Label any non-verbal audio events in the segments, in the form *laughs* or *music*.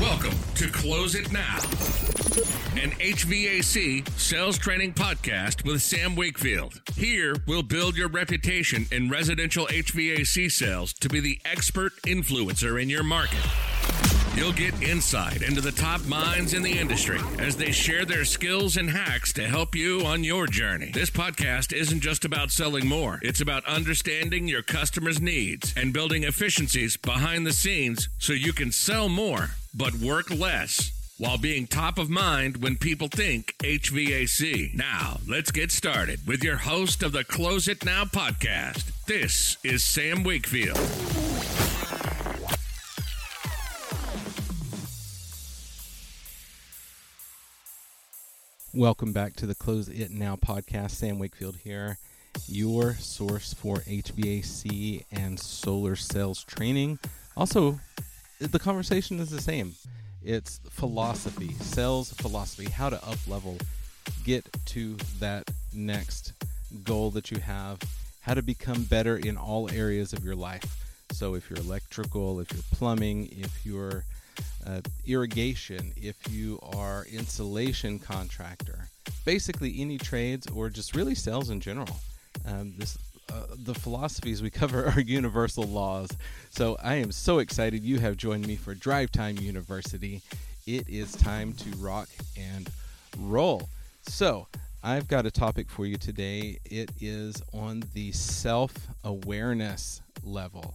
Welcome to Close It Now, an HVAC sales training podcast with Sam Wakefield. Here, we'll build your reputation in residential HVAC sales to be the expert influencer in your market. You'll get insight into the top minds in the industry as they share their skills and hacks to help you on your journey. This podcast isn't just about selling more, it's about understanding your customers' needs and building efficiencies behind the scenes so you can sell more but work less while being top of mind when people think HVAC. Now, let's get started with your host of the Close It Now podcast. This is Sam Wakefield. Welcome back to the Close It Now podcast. Sam Wakefield here, your source for HVAC and solar sales training. Also, the conversation is the same. It's philosophy, sales philosophy, how to up level, get to that next goal that you have, how to become better in all areas of your life. So, if you're electrical, if you're plumbing, if you're uh, irrigation, if you are insulation contractor, basically any trades or just really sales in general. Um, this the philosophies we cover are universal laws. So I am so excited you have joined me for Drive Time University. It is time to rock and roll. So I've got a topic for you today. It is on the self awareness level.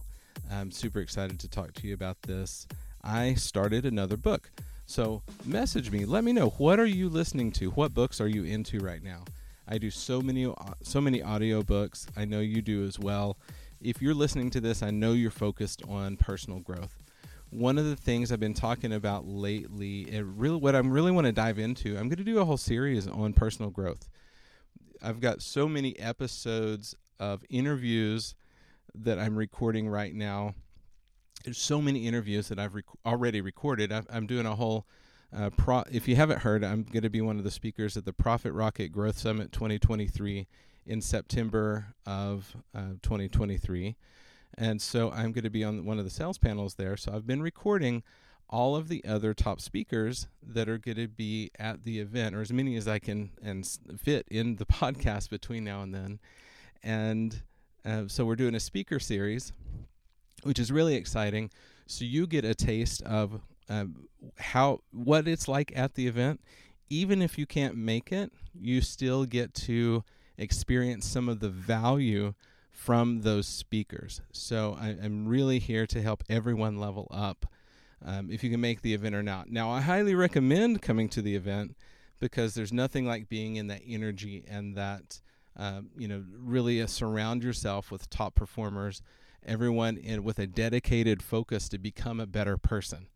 I'm super excited to talk to you about this. I started another book. So message me. Let me know what are you listening to? What books are you into right now? I do so many uh, so many audio books. I know you do as well. If you're listening to this, I know you're focused on personal growth. One of the things I've been talking about lately, it really what I really want to dive into, I'm going to do a whole series on personal growth. I've got so many episodes of interviews that I'm recording right now there's so many interviews that I've rec- already recorded. i am doing a whole. Uh, pro- if you haven't heard, I'm going to be one of the speakers at the Profit Rocket Growth Summit 2023 in September of uh, 2023, and so I'm going to be on one of the sales panels there. So I've been recording all of the other top speakers that are going to be at the event, or as many as I can and fit in the *laughs* podcast between now and then, and uh, so we're doing a speaker series which is really exciting. So you get a taste of um, how what it's like at the event. Even if you can't make it, you still get to experience some of the value from those speakers. So I, am really here to help everyone level up. Um, if you can make the event or not. Now, I highly recommend coming to the event because there's nothing like being in that energy and that, um, you know, really uh, surround yourself with top performers everyone in with a dedicated focus to become a better person.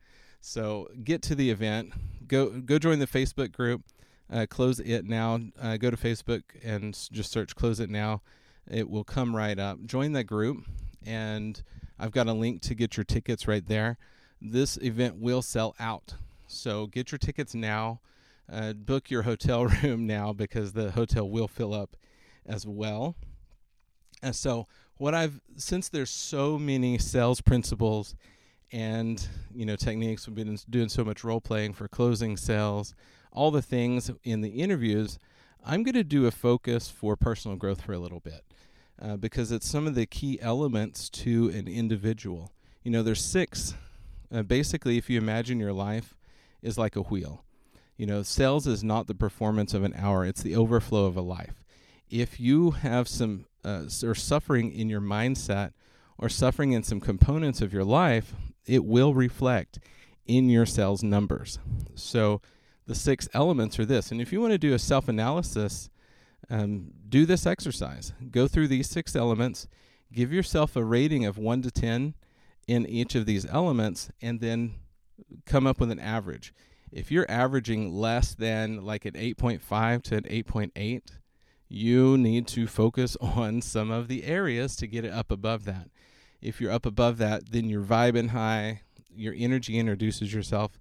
So get to the event. Go go join the Facebook group. Uh, close it now. Uh, go to Facebook and just search "Close It Now." It will come right up. Join that group, and I've got a link to get your tickets right there. This event will sell out, so get your tickets now. Uh, book your hotel *laughs* room now because the hotel will fill up as well. And so what I've since there's so many sales principles and you know techniques we've been doing so much role playing for closing sales all the things in the interviews i'm going to do a focus for personal growth for a little bit uh, because it's some of the key elements to an individual. You know there's six uh, basically if you imagine your life is like a wheel. You know sales is not the performance of an hour it's the overflow of a life. If you have some uh, or suffering in your mindset or suffering in some components of your life, it will reflect in your sales numbers. So the six elements are this. And if you want to do a self analysis, um, do this exercise. Go through these six elements, give yourself a rating of 1 to 10 in each of these elements, and then come up with an average. If you're averaging less than like an 8.5 to an 8.8, you need to focus *laughs* on some of the areas to get it up above that. If you're up above that, then you're vibing high, your energy introduces yourself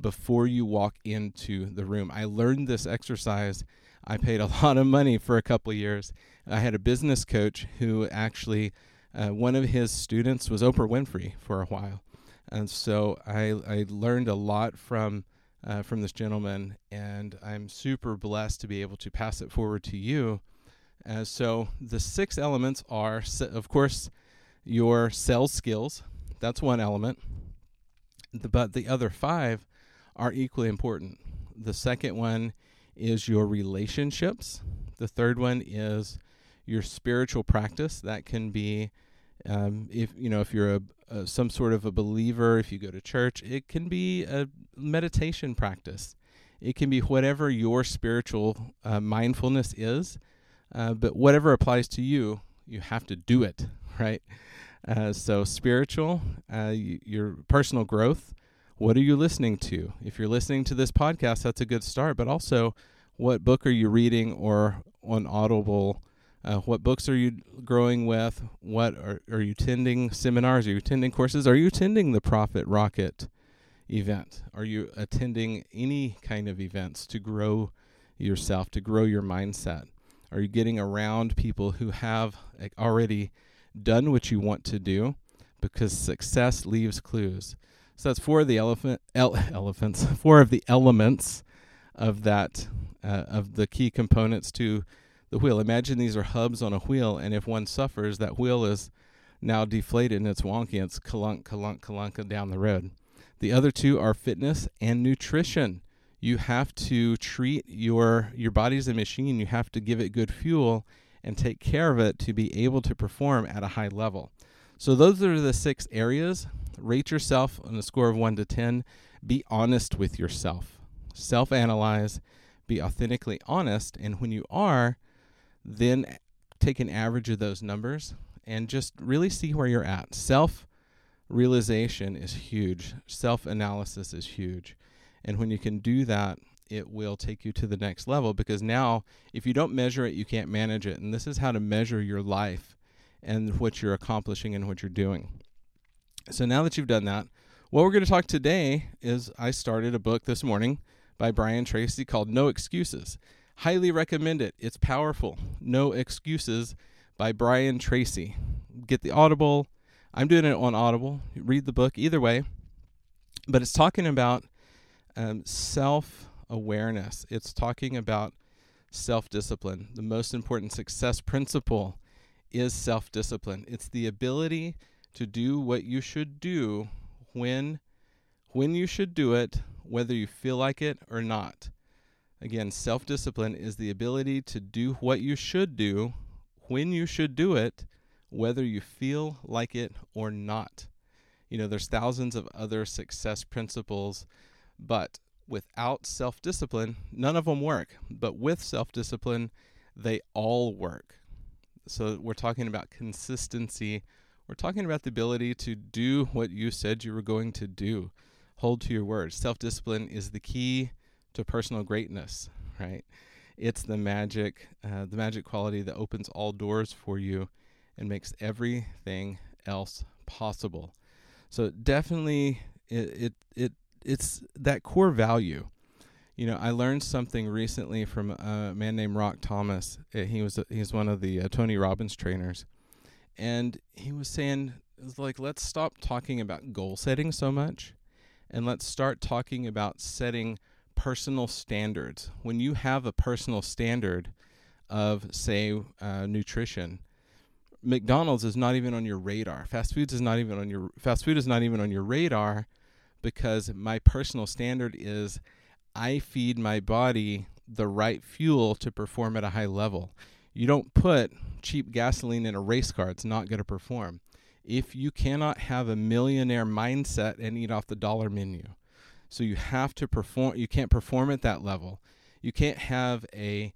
before you walk into the room. I learned this exercise. I paid a *laughs* lot of money for a couple years. I had a business coach who actually, uh, one of his students was Oprah Winfrey for a while. And so I, I learned a lot from uh, from this gentleman, and I'm super blessed to be able to pass it forward to you. Uh, so the six elements are, of course, your sales skills. That's one element. The, but the other five are equally important. The second one is your relationships. The third one is your spiritual practice. That can be um, if you know if you're a, a, some sort of a believer, if you go to church, it can be a meditation practice. It can be whatever your spiritual uh, mindfulness is, uh, but whatever applies to you, you have to do it, *laughs* right? Uh, so spiritual, uh, your personal growth. What are you listening to? If you're listening to this podcast, that's a good start. But also, what book are you reading or on Audible? Uh, what books are you growing with? What are, are you attending seminars? Are you attending courses? Are you attending the Profit Rocket event? Are you attending any kind of events to grow yourself, to grow your mindset? Are you getting around people who have already done what you want to do? Because success leaves clues. So that's four of the elephant ele- *laughs* elephants, *laughs* four of the elements of that uh, of the key components to the wheel. Imagine these are hubs on a wheel, and if one suffers, that wheel is now deflated and it's wonky. It's kalunk, kalunk, kalunk down the road. The other two are fitness and nutrition. You have to treat your your body as a machine. You have to give it good fuel and take care of it to be able to perform at a high level. So those are the six areas. Rate yourself on a score of 1 to 10. Be honest with yourself. Self-analyze, be authentically honest, and when you are, then take an average of those numbers and just really see where you're at. Self realization is huge, self analysis is huge. And when you can do that, it will take you to the next level because now, if you don't measure it, you can't manage it. And this is how to measure your life and what you're accomplishing and what you're doing. So now that you've done that, what we're going to talk today is I started a book this morning by Brian Tracy called No Excuses. Highly recommend it. It's powerful. No Excuses by Brian Tracy. Get the Audible. I'm doing it on Audible. Read the book either way. But it's talking about um, self awareness, it's talking about self discipline. The most important success principle is self discipline. It's the ability to do what you should do when when you should do it whether you feel like it or not Again, self discipline is the ability to do what you should do when you should do it, whether you feel like it or not. You know, there's thousands of other success principles, but without self discipline, none of them work. But with self discipline, they all work. So we're talking about consistency. We're talking about the ability to do what you said you were going to do. Hold to your word. Self discipline is the key to personal greatness, right? It's the magic, uh, the magic quality that opens all doors for you and makes everything else possible. So definitely, it it, it it's that core value. You know, I learned something recently from a man named Rock Thomas. Uh, he was he's one of the uh, Tony Robbins trainers, and he was saying, "It's like let's stop talking about goal setting so much, and let's start talking about setting personal standards. When you have a personal standard of, say, uh, nutrition, McDonald's is not even on your radar. Fast foods is not even on your fast food is not even on your radar because my personal standard is I feed my body the right fuel to perform at a high level. You don't put cheap gasoline in a race car, it's not going to perform. If you cannot have a millionaire mindset and eat off the dollar menu, so you have to perform. You can't perform at that level. You can't have a,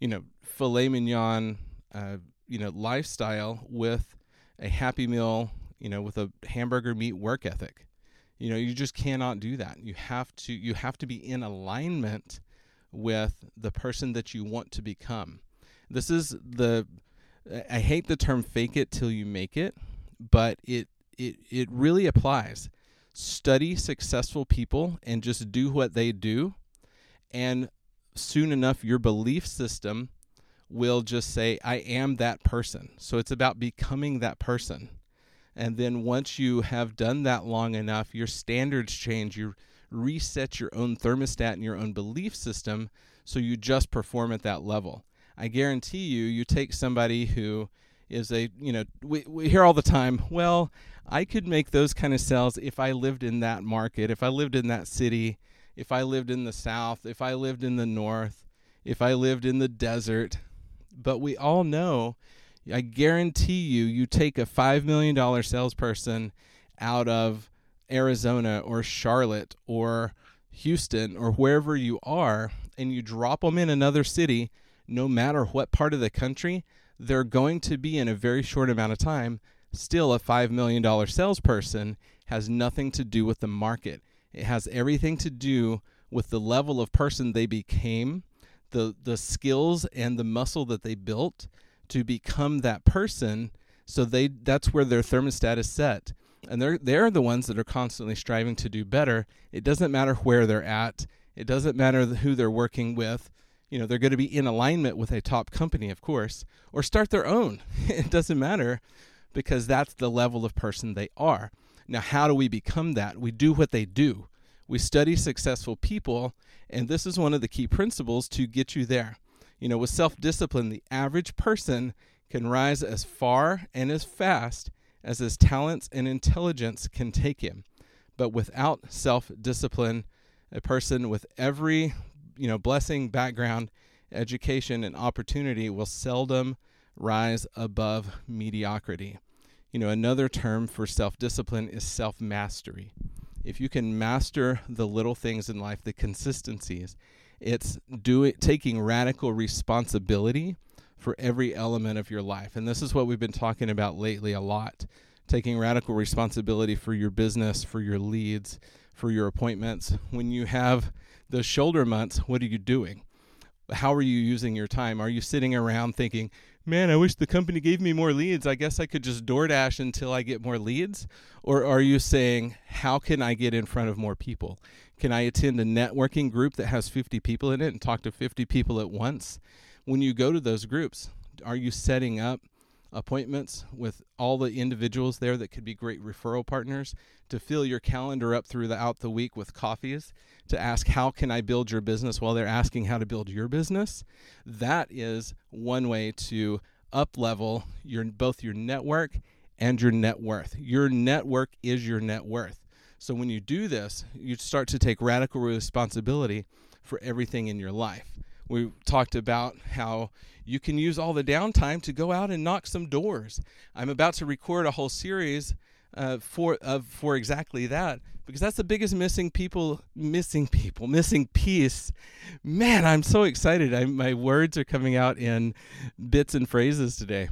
you know, filet mignon, uh, you know, lifestyle with a Happy Meal, you know, with a hamburger meat work ethic. You know, you just cannot do that. You have to. You have to be in alignment with the person that you want to become. This is the. I hate the term "fake it till you make it," but it it it really applies study successful people and just do what they do. And soon enough, your belief system will just say, I am that person. So it's about becoming that person. And then once you have done that long enough, your standards change. You reset your own thermostat and your own belief system so you just perform at that level. I guarantee you, you take somebody who is a, you know, we, we hear all the time, well, I could make those kind of sales if I lived in that market, if I lived in that city, if I lived in the South, if I lived in the North, if I lived in the desert. But we all know, I guarantee you, you take a $5 million salesperson out of Arizona or Charlotte or Houston or wherever you are, and you drop them in another city, no matter what part of the country, they're going to be in a very short amount of time still a $5 million salesperson has nothing to do with the market. It has everything to do with the level of person they became, the, the skills and the muscle that they built to become that person. So they that's where their thermostat is set. And they're they're the ones that are constantly striving to do better. It doesn't matter where they're at. It doesn't matter who they're working with. You know, they're going to be in alignment with a top company, of course, or start their own. *laughs* it doesn't matter because that's the level of person they are. Now, how do we become that? We do what they do. We study successful people, and this is one of the key principles to get you there. You know, with self discipline, the average person can rise as far and as fast as his talents and intelligence can take him. But without self discipline, a person with every, you know, blessing, background, education, and opportunity will seldom rise above mediocrity. You know, another term for self discipline is self mastery. If you can master the little things in life, the consistencies, it's doing taking radical responsibility for every element of your life. And this is what we've been talking about lately a lot. Taking radical responsibility for your business, for your leads, for your appointments. When you have those shoulder months, what are you doing? How are you using your time? Are you sitting around thinking, man, I wish the company gave me more leads. I guess I could just DoorDash until I get more leads? Or are you saying, how can I get in front of more people? Can I attend a networking group that has 50 people in it and talk to 50 people at once? When you go to those groups, are you setting up appointments with all the individuals there that could be great referral partners to fill your calendar up throughout the week with coffees to ask how can I build your business while they're asking how to build your business. That is one way to up level your both your network and your net worth. Your network is your net worth. So when you do this, you start to take radical responsibility for everything in your life. We talked about how you can use all the downtime to go out and knock some doors. I'm about to record a whole series uh, for uh, for exactly that because that's the biggest missing people missing people missing piece. Man i'm so excited. I, my words are coming out in bits and phrases today.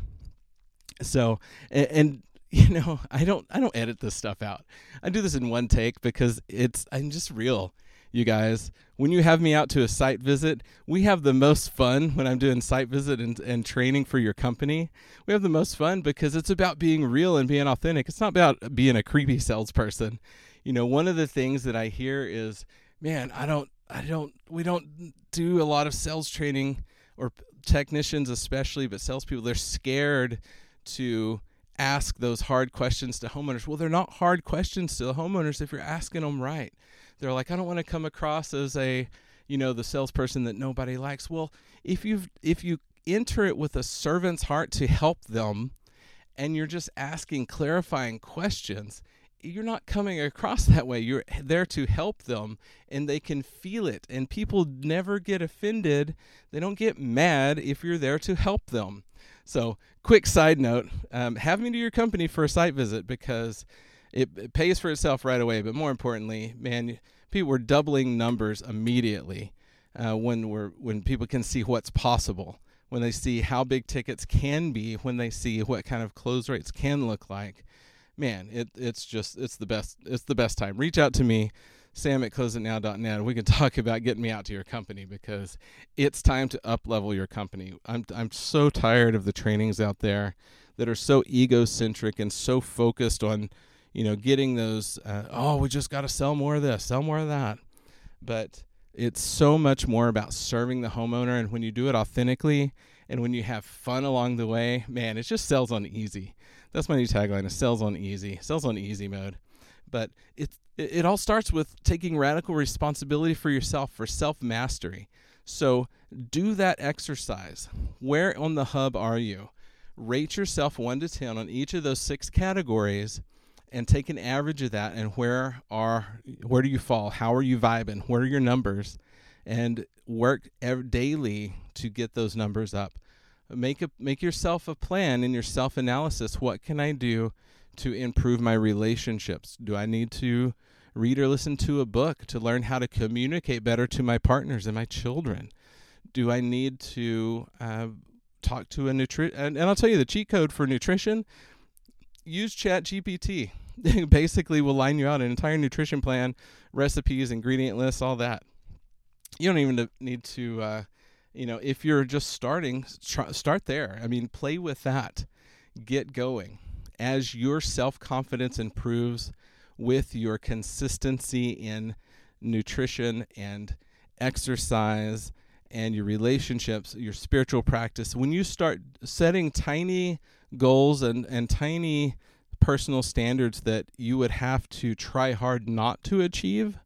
So and, and *laughs* you know i don't i don't edit this stuff out. I do this in one take because it's i'm just real you guys when you have me out to a site visit we have the most fun when i'm doing site visit and, and training for your company we have the most fun because it's about being real and being authentic it's not about being a creepy salesperson you know, one of the things that I hear is, man, I don't, I don't, we don't do a lot of sales training or technicians, especially, but salespeople, they're scared to ask those hard questions to homeowners. Well, they're not hard questions to the homeowners if you're asking them right. They're like, I don't want to come across as a, you know, the salesperson that nobody likes. Well, if you if you enter it with a servant's heart to help them, and you're just asking clarifying questions, you're not coming across that way. You're there to help them and they can feel it. And people never get offended. They don't get mad if you're there to help them. So, quick side note um, have me to your company for a site visit because it, it pays for itself right away. But more importantly, man, people were doubling numbers immediately uh, when, we're, when people can see what's possible. When they see how big tickets can be, when they see what kind of close rates can look like, man, it it's just it's the best it's the best time. Reach out to me, Sam at closeitnow.net. We can *laughs* talk about getting me out to your company because it's time to up level your company. I'm I'm so tired of the trainings out there that are so egocentric and so focused on, you know, getting those. Uh, oh, we just got to sell more of this, sell more of that, but it's so much more about serving the homeowner and when you do it authentically and when you have fun along the way man it just sells on easy That's my new tagline: is sales on easy, sells on easy mode. But it it all starts with taking radical responsibility for yourself, for self mastery. So do that exercise. Where on the hub are you? Rate yourself one to ten on each of those six categories and take an average of that and where are where do you fall? How are you vibing? What are your numbers? And work every, daily to get those numbers up. Make a make yourself a plan in your self analysis what can i do to improve my relationships? Do i need to read or listen to a book to learn how to communicate better to my partners and my children? Do i need to uh, talk to a nutri and, and i'll tell you the cheat code for nutrition use chat gpt *laughs* basically will line you out an entire nutrition plan, recipes, ingredient lists, all that. You don't even need to, uh, you know, if you're just starting, start there. I mean, play with that. Get going. As your self confidence improves with your consistency in nutrition and exercise and your relationships, your spiritual practice, when you start setting tiny goals and, and tiny personal standards that you would have to try hard not to achieve,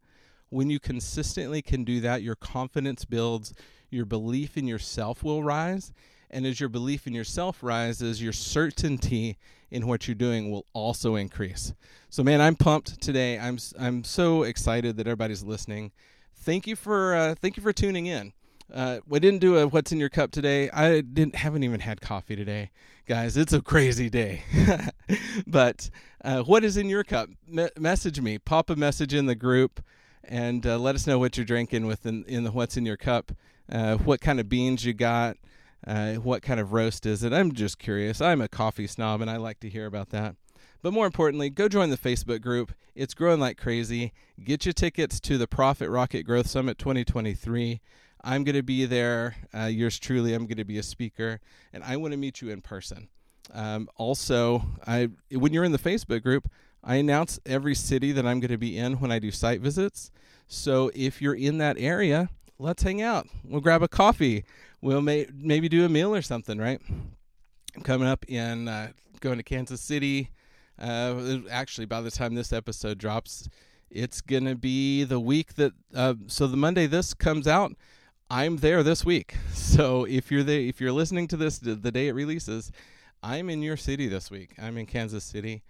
when you consistently can do that, your confidence builds, your belief in yourself will rise. And as your belief in yourself rises, your certainty in what you're doing will also increase. So, man, I'm pumped today. I'm I'm so excited that everybody's listening. Thank you for uh, thank you for tuning in. Uh, we didn't do a what's in your cup today. I didn't haven't even had coffee today, guys. It's a crazy day. *laughs* but uh, what is in your cup? Me- message me. Pop a message in the group, and uh, let us know what you're drinking with in, in the what's in your cup. Uh, what kind of beans you got? Uh, what kind of roast is it? I'm just curious. I'm a coffee snob, and I like to hear about that. But more importantly, go join the Facebook group. It's growing like crazy. Get your tickets to the Profit Rocket Growth Summit 2023. I'm going to be there. Uh, yours truly, I'm going to be a speaker, and I want to meet you in person. Um, also, I when you're in the Facebook group, I announce every city that I'm going to be in when I do site visits. So if you're in that area, let's hang out. We'll grab a coffee. We'll may, maybe do a meal or something, right? I'm coming up in uh, going to Kansas City. Uh, actually, by the time this episode drops, it's gonna be the week that. Uh, so the Monday this comes out, I'm there this week. *laughs* So if you're if you're listening to this the, the day it releases, I'm in your city this week. I'm in Kansas City.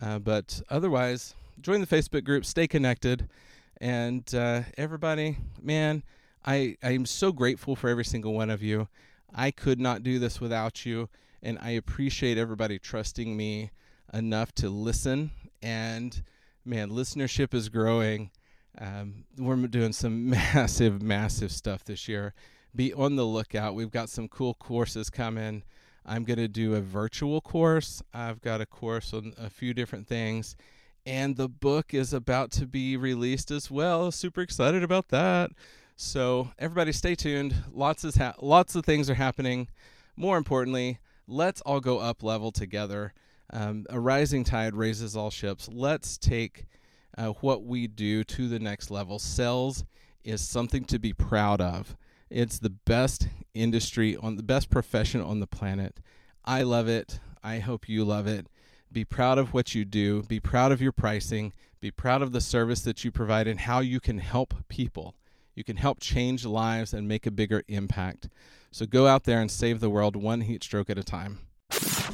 Uh, but otherwise, join the Facebook group, stay connected, and uh, everybody, man, I I am so grateful for every single one of you. I could not do this without you, and I appreciate everybody trusting me enough to listen. And man, listenership is growing um, we're doing some *laughs* massive, massive stuff this year. Be on the lookout. We've got some cool courses coming. I'm going to do a virtual course. I've got a course on a few different things. And the book is about to be released as well. Super excited about that. So everybody, stay tuned. Lots of ha- lots of things are happening. More importantly, let's all go up level together. Um, a rising tide raises all ships. Let's take uh, what we do to the next level. Sales is something to be proud of. It's the best industry on the best profession on the planet. I love it. I hope you love it. Be proud of what you do. Be proud of your pricing. Be proud of the service that you provide and how you can help people. You can help change lives and make a bigger impact. So go out there and save the world one heat stroke at a time.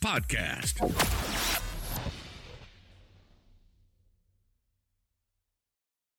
podcast.